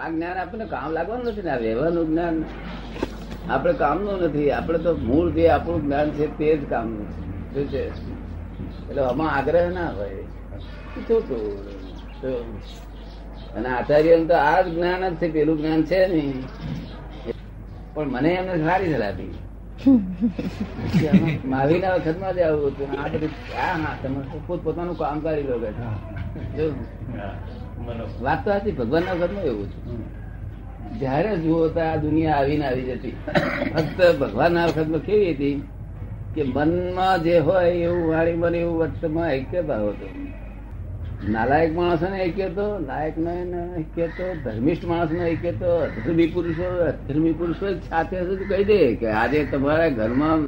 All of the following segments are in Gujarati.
આ જ્ઞાન આપણને કામ લાગવાનું નથી ને આ વ્યવહારનું જ્ઞાન આપણે કામનું નથી. આપણે તો મૂળ જે આપણું જ્ઞાન છે તે જ કામનું છે. શું છે? એટલે આમાં આગ્રહ ના હોય. ખોટું. અને આચાર્ય તો આ જ જ્ઞાન જ છે પેલું જ્ઞાન છે નહીં. પણ મને એમને સારી સલાહ આપી. મહાવીર ના વખતમાં જ આવું હતું. આ બધું હા હા તમે પોત પોતાનું કામ કરી. લો જો. વાત તો હતી ભગવાન ના વખત એવું છે. જયારે જુઓ આ દુનિયા આવીને આવી જતી. ફક્ત ભગવાન ના વખતમાં કેવી હતી કે મનમાં જે હોય એવું વાણી મને એવું વર્તમાં ઐક્ય ભાવ હતો. નાલાયક માણસો ને ઐક્ય તો લાયક નો ઐક્ય તો ધર્મિષ્ઠ માણસ નો ઐક્ય તો અધર્મી પુરુષો અધર્મી પુરુષો સાથે કહી દે કે આજે તમારા ઘરમાં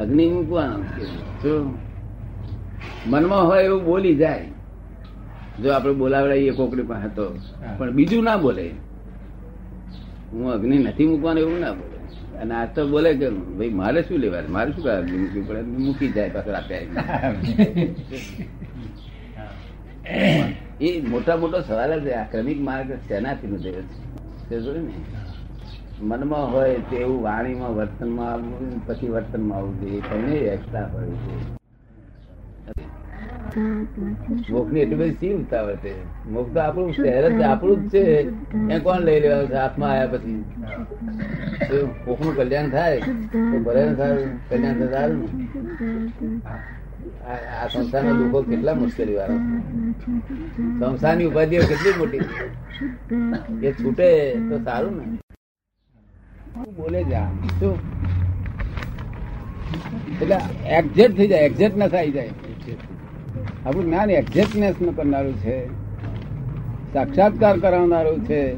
અગ્નિ મૂકવાનો. મનમાં હોય એવું બોલી જાય. જો આપણે બોલાવડાવીએ કોકડી પાસે તો. પણ બીજું ના બોલે. હું અગ્નિ નથી મૂકવાનું એવું ના બોલે. અને આ તો બોલે કે ભાઈ મારે શું લેવાનું? મારે શું કરવા મૂકવી પડે? મૂકી જાય પાછળ આપ્યા એ મોટા મોટો સવાલ જ છે. આ ક્રમિક માર્ગ શેનાથી નું દેવ છે મનમાં હોય તેવું વાણીમાં વર્તનમાં આવવું પછી વર્તનમાં આવવું જોઈએ. તમને એક્સ્ટ્રા હોય જોઈએ મોક્ષની એટલી બધી સી ઉતાવળ છે. મોક્ષ તો આપણું શહેર જ આપણું જ છે. એ કોણ લઈ લેવાનું છે હાથમાં આવ્યા પછી. તો કોકનું કલ્યાણ થાય તો ભલે સારું કલ્યાણ તો સારું. આ સંસારના દુઃખો કેટલા મુશ્કેલી વાળા. સંસારની ઉપાધિઓ કેટલી મોટી. એ છૂટે તો સારું ને. બોલે જા શું? એટલે એક્ઝેક્ટ થઈ જાય એક્ઝેક્ટનેસ થાય જાય. આપણું જ્ઞાન એક્ઝેક્ટનેસ કરનારું છે. સાક્ષાત્કાર કરાવનારું છે.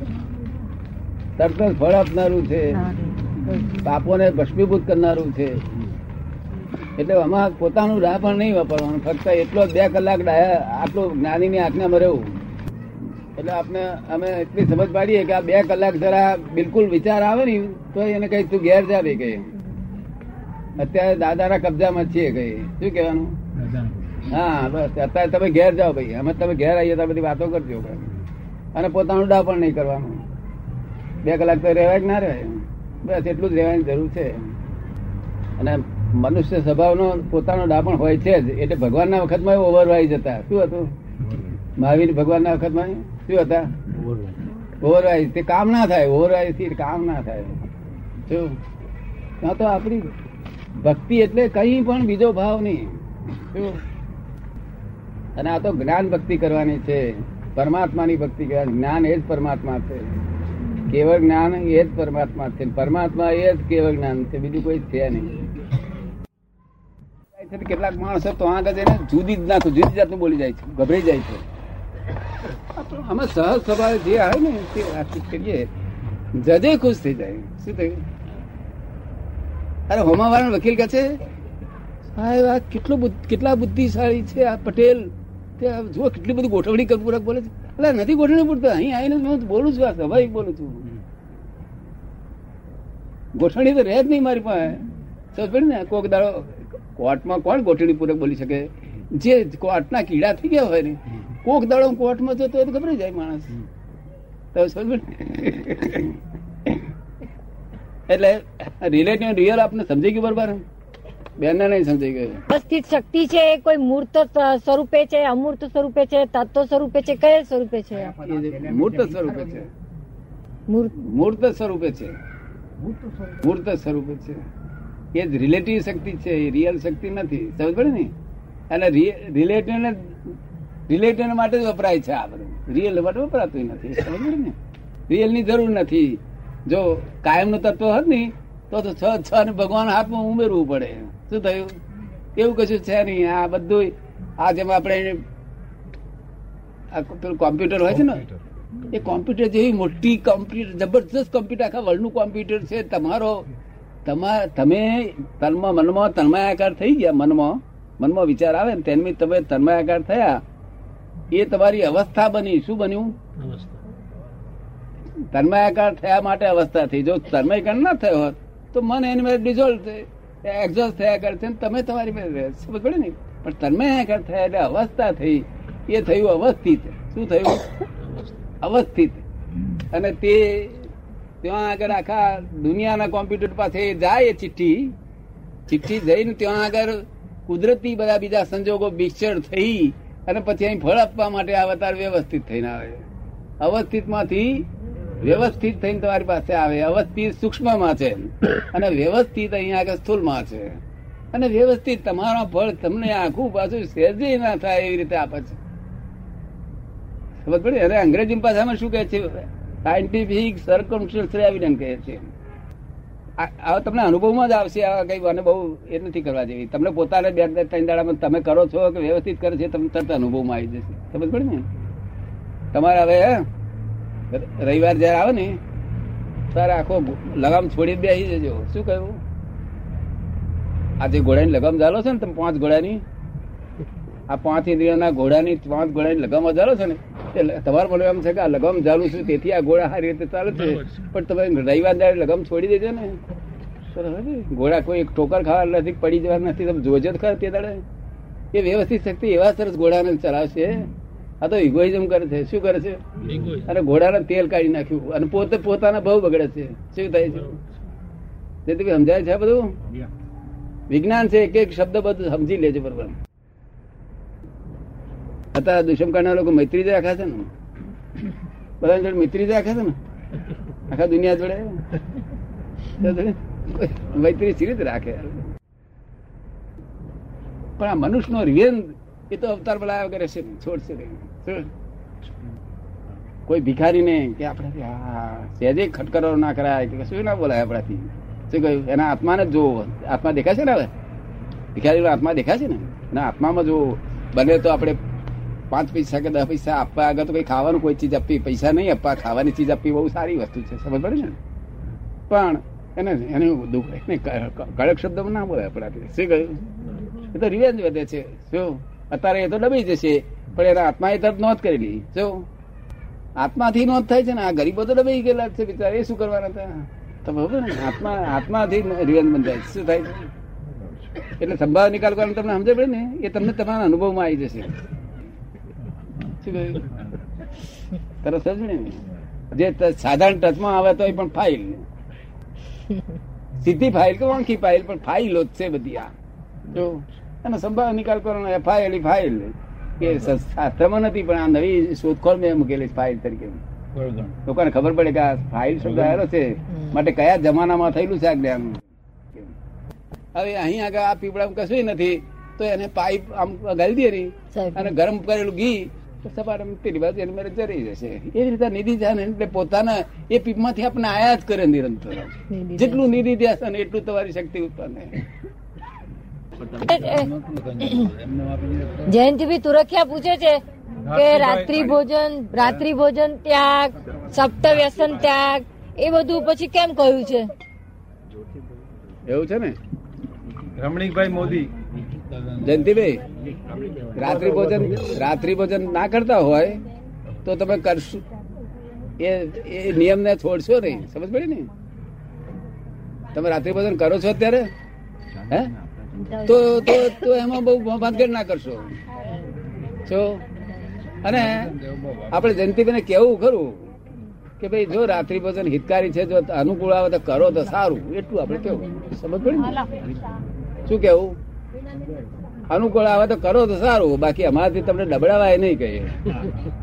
તરત જ ફળ આપનારું છે. પાપોને ભસ્મીભૂત કરનારું છે. એટલે આમાં પોતાનું રાહ પણ નહીં વાપરવાનું. ફક્ત એટલો બે કલાક ડાયા આટલું જ્ઞાનીની આજ્ઞામાં રહેવું એટલે આપણે અમે એટલી સમજ પાડીએ કે આ બે કલાક જરા બિલકુલ વિચાર આવે ને તો એને કઈ તું ઘેર જા ભાઈ કઈ અત્યારે દાદાના કબજામાં છીએ કઈ શું કહેવાનું? હા, બસ, અત્યારે તમે ઘેર જાઓ ભાઈ. અમે તમે ઘેર આવીએ તો બધી વાતો કરજો અને પોતાનું ડા પણ નહીં કરવાનું. બે કલાક તો રહેવાય જ ના રહેવાય? બસ, એટલું જ રહેવાની જરૂર છે. અને મનુષ્ય સ્વભાવનો, પોતાનો ડાપણ હોય છે જ. એટલે ભગવાનના વખતમાં ઓવરવાઈ જતા. શું હતું? મહાવીર ભગવાનના વખતમાં? શું હતા? ઓવરવાઈ તે કામ ના થાય. ઓવરવાઈ થી કામ ના થાય. શું? ત્યાં તો આપણી ભક્તિ એટલે કઈ પણ બીજો ભાવ નહીં. શું? અને આ તો જ્ઞાન ભક્તિ કરવાની છે. પરમાત્માની ભક્તિ કરવાની જ્ઞાન એ જ પરમાત્મા છે. કેવળ જ્ઞાન એ જ પરમાત્મા છે. પરમાત્મા એ જ કેવળ જ્ઞાન છે. બીજું કોઈ છે નહીં. કેટલાક માણસો તો આગળ જઈને જુદી જ નાખું. જુદી જાતનું બોલી જાય છે. ગભરાઈ જાય છે. અમે સહજ સ્વભાવે જે આવે ને તે વાતચીત કરીએ, જજે ખુશ થઈ જાય. શું થયું? અરે હોમાવાળા વકીલ કહે છે, સાહેબ, આ કેટલો કેટલા બુદ્ધિશાળી છે આ પટેલ. જુઓ કેટલી બધી ગોઠવણી કર- પૂરક બોલે છે. એટલે નથી ગોઠવણી પૂરતા. અહીં આવીને હું બોલું છું આ સ્વાભાવિક બોલું છું. ગોઠવણી તો રહે જ નહીં મારી પાસે. સમજ ને? કોક દાડો કોર્ટમાં કોણ ગોઠવણી પૂરક બોલી શકે? જે કોર્ટના કીડા થઈ ગયા હોય ને, કોક દાડો કોર્ટમાં જતો તો ગભરાઈ જાય માણસ. તો સમજ? એટલે રિલેટિવ રિયલ આપને સમજી ગયું બરોબર? બેન નહીં સમજી ગયું ઉપસ્થિત શક્તિ છે એ કોઈ મૂર્ત સ્વરૂપે છે અમૂર્ત સ્વરૂપે છે તત્વ સ્વરૂપે છે કયા સ્વરૂપે છે? મૂર્ત સ્વરૂપે છે. મૂર્ત. મૂર્ત સ્વરૂપે છે. મૂર્ત સ્વરૂપે છે. એ જ રિલેટિવ શક્તિ છે એ રિયલ શક્તિ નથી. સમજ પડે ને? અને રિલેટિવ રિલેટિવ માટે જ વપરાય છે આ બધું. રિયલ માટે વપરાતું નથી. સમજ પડે ને? રિયલની જરૂર નથી. જો કાયમનું તત્વ હોત ને તો તો છ છ ને ભગવાન હાથમાં ઉમેરવું પડે. શું થયું? એવું કશું છે નહીં. આ બધું આ જેમ આપણે આ પેલું કોમ્પ્યુટર હોય છે ને? એ કોમ્પ્યુટર જેવી મોટી કોમ્પ્યુટર જબરદસ્ત કોમ્પ્યુટર આખા વર્લ્ડનું કોમ્પ્યુટર છે. તમારો તમા તમે તનમાં મનમાં તન્માયાકાર થઈ ગયા મનમાં. મનમાં વિચાર આવે ને તેની તમે તન્માયાકાર થયા. એ તમારી અવસ્થા બની. શું બન્યું? તન્માયાકાર થયા માટે અવસ્થા થઈ. જો તન્મયકાર ના થયો હોત તો મન એની ಮೇಲೆ ડિઝોલ્વ એક્ઝોસ્ટ થયા કરશે તમે તમારી પાસે. સમજ ને? પણ તન્મયાકાર થયા એટલે અવસ્થા થઈ. એ થયું અવસ્થિત. શું થયું? અવસ્થિત. અને તે, ત્યાં આગળ આખા દુનિયાના કોમ્પ્યુટર પાસે જાય એ ચિઠ્ઠી. ચિઠ્ઠી જઈને ત્યાં આગળ કુદરતી બધા બીજા સંજોગો મિક્સર થઈ અને પછી અહીં ફળ આપવા માટે અવતાર વ્યવસ્થિત થઈને આવે. અવસ્થિતમાંથી વ્યવસ્થિત થઈને તમારી પાસે આવે અવસ્થિત સૂક્ષ્મમાં છે. અને વ્યવસ્થિત અહીંયા આગળ સ્થૂળમાં છે. અને વ્યવસ્થિત તમારા ફળ તમને આખું પાછું સહેજે ના થાય એવી રીતે આપે છે. ખબર પડી અને અંગ્રેજી ભાષામાં શું કહે છે? સાયન્ટિફિક સર્કમસ્ટન્શિયલ એવિડન્સ કહે છે. આ તમને અનુભવમાં જ આવશે આ કઈ મને બહુ એ નથી કરવા જેવી. તમને પોતાને બે ત્રણ દાડામાં તમે કરો છો કે વ્યવસ્થિત કરે છે તમને તરત અનુભવમાં આવી જશે. સમજ પડે ને? તમારે હવે હે, રવિવાર જયારે આવે ને ત્યારે આખો લગામ છોડી બે જજો. શું કહ્યું? આ જે ઘોડાની લગામ ચાલો છે ને તમે પાંચ ઘોડાની? આ પાંચ ઇન્દ્રિયોના ઘોડાની પાંચ ઘોડાની લગામ ચાલો છે ને? તમારે મને એમ છે કે આ લગામ ચાલુ છું તેથી આ ઘોડા સારી રીતે ચાલે છે. પણ તમે રવિવાર જયારે લગામ છોડી દેજો ને ઘોડા કોઈ એક ઠોકર ખાવા નથી પડી જવા નથી તમે જોજો જ ખરા તે દાડે. એ વ્યવસ્થિત શક્તિ એવા સરસ ઘોડાને ચલાવશે. આ તો ઇગોઇઝમ કરે છે. શું કરે છે? અને ઘોડાને તેલ કાઢી નાખ્યું. અને પોતે પોતાના બહુ બગડે છે. શું થાય છે? તેથી સમજાય છે બધું? વિજ્ઞાન છે એક એક શબ્દ બધું સમજી લેજો બરોબર અત્યારે દુષ્મકાળના લોકો મૈત્રી જ રાખ્યા છે ને. બધા જોડે મૈત્રી જ રાખ્યા છે ને. આખા દુનિયા જોડે. મૈત્રી સીધી રાખે? પણ આ મનુષ્યનો રિવેન્જ એ તો અવતાર બોલાયા વગર છે, છોડશે કોઈ ભિખારીને કે આપણે સહેજે ખટકરો ના કરાય. કે શું ના બોલાય આપણાથી. શું કહ્યું? એના આત્માને જ જોવો. આત્મા દેખાય છે ને હવે? ભિખારીનો આત્મા દેખાય છે ને? એના આત્મામાં જોવો. બને તો આપણે પાંચ પૈસા કે દસ પૈસા આપવા આગળ તો કઈ ખાવાનું કોઈ ચીજ આપવી. પૈસા નહીં આપવા, ખાવાની ચીજ આપવી બહુ સારી વસ્તુ છે. સમજ પડે ને? પણ એને એને દુઃખ, એને કડક શબ્દમાં ના બોલાય આપણાથી. શું કહ્યું? એ તો રિવેન્જ વધે છે. શું? અત્યારે એ તો ડબી જશે પણ એના આત્મા એ તરફ નોંધ કરેલી. જો આત્માથી નોંધ થાય છે ને, આ ગરીબો તો ડબાઈ ગયેલા છે બિચારા. એ શું કરવાના હતા? તમે ખબર ને, આત્મા, આત્માથી રિવેન્જ બંધાય શું થાય છે? એટલે સંભાવ નિકાલ કરવાનું તમને સમજે પડે ને, એ તમને તમારા અનુભવમાં આવી જશે. તરત સમજ ને? જે સાધારણ ટચમાં આવે તો એ પણ ફાઇલ. સીધી ફાઇલ કે વાંખી ફાઇલ, પણ ફાઇલો જ છે બધી આ. જો અને સંભાળ નિકાલ કરવાનો ફાઇલ એ ફાઇલ કે શાસ્ત્રમાં નથી પણ આ નવી શોધખોળ મેં મૂકેલી ફાઇલ તરીકે. લોકોને ખબર પડે કે આ ફાઇલ શબ્દ આવેલો છે. માટે કયા જમાનામાં થયેલું છે આ જ્ઞાન? હવે અહીં આગળ આ પીપળામાં કશું નથી તો એને પાઇપ આમ ગાળી દે અને ગરમ કરેલું ઘી તો સપાટ પેલી બાજુ એને મેરે ચરી જશે. એવી રીતે નિધિ ધ્યાન એટલે પોતાના એ પીપમાંથી આપણે આયા જ કરે નિરંતર. જેટલું નિધિ ધ્યાન એટલું તમારી શક્તિ ઉત્પન્ન જયંતિભાઈ તુરખિયા પૂછે છે કે રાત્રિ ભોજન રાત્રિ ભોજન ત્યાગ સપ્ત વ્યસન ત્યાગ એ બધું પછી કેમ કહ્યું છે? એવું છે ને? રમણીકભાઈ મોદી. જયંતિભાઈ રાત્રિ ભોજન રાત્રિ ભોજન ના કરતા હોય તો તમે કરશો. એ એ નિયમ ને છોડશો નહીં. સમજ પડી ને? તમે રાત્રિ ભોજન કરો છો અત્યારે? હે? તો તો તો એમાં બહુ ભાગેડ ના કરશો. જો. અને આપણે જયંતિભાઈને કેવું ખરું કે ભાઈ જો રાત્રિ ભોજન હિતકારી છે જો અનુકૂળ આવે તો કરો તો સારું. એટલું આપણે કેવું? સમજ પડી શું કેવું? અનુકૂળ આવે તો કરો તો સારું. બાકી અમારાથી તમને ડબડાવાય નહીં કહીએ.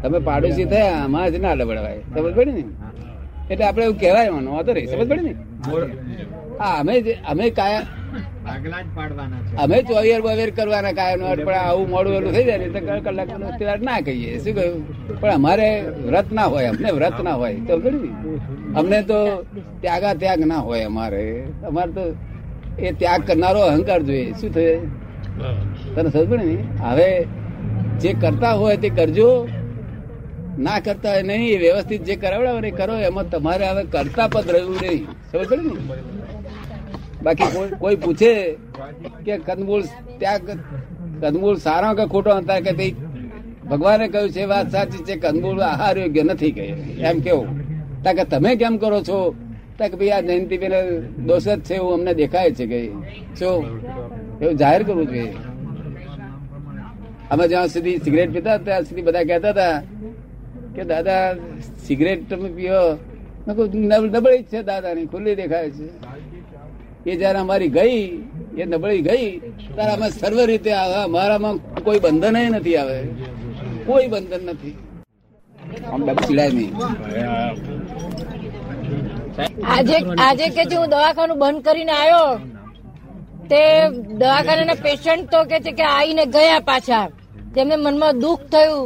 તમે પાડોશી થયા અમારાથી ના ડબડાવાય. સમજ પડી ને? એટલે આપણે એવું કહેવાય માનો. વાંધો નહીં. સમજ પડી ને? હા અમે જે- અમે કાયા આગલા તો અમે ચોવીર બોવીર કરવાના કાયમ પણ આવું મોડું વેલું થઈ જાય તો કલાક કલાક ના કહીએ. શું કહ્યું? પણ અમારે વ્રત ના હોય, અમને વ્રત ના હોય. તો અમને તો ત્યાગા ત્યાગ ના હોય અમારે. અમારે તો એ ત્યાગ કરનારો અહંકાર જોઈએ. શું થયે? તને સમજ ને? હવે જે કરતા હોય તે કરજો. ના કરતા હોય નહીં વ્યવસ્થિત જે કરાવડાવે કરો. એમાં તમારે હવે કરતા પદ રહ્યું નહીં. સમજ ને? બાકી કોઈ પૂછે કે કંદમૂળ ત્યાં કંદમૂળ સારો કે ખોટો? હતા કે તે ભગવાને કહ્યું છે વાત સાચી છે કંદમૂળ આહાર યોગ્ય નથી કહે. એમ કેવું? તા કે તમે કેમ કરો છો? તા કે ભાઈ આ જયંતિભાઈ દોષ જ છે એવું અમને દેખાય છે કે શું? એવું જાહેર કરવું જોઈએ. અમે જ્યાં સુધી સિગરેટ પીતા ત્યાં સુધી બધા કહેતા હતા કે દાદા સિગરેટ તમે પીઓ. મેં કહ્યું, "નબ- નબળી જ છે દાદાની ખુલ્લી દેખાય છે. એ જયારે અમારી ગઈ એ નબળી ગઈ ત્યારે અમે સર્વ રીતે અમારામાં કોઈ બંધન નથી આવે કોઈ બંધન નથી આજે આજે કે હું દવાખાનું બંધ કરીને આવ્યો તે દવાખાનાના પેશન્ટ તો કે છે કે આવીને ગયા પાછા તેમને મનમાં દુઃખ થયું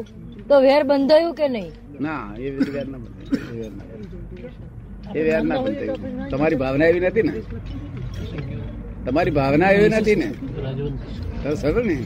તો વેર બંધાયું કે નહીં ના. એ વેર ના બંધાય. એ વેર ના બંધાય. તમારી ભાવના એવી નથી ને તમારી ભાવના એવી નથી ને? સર ને?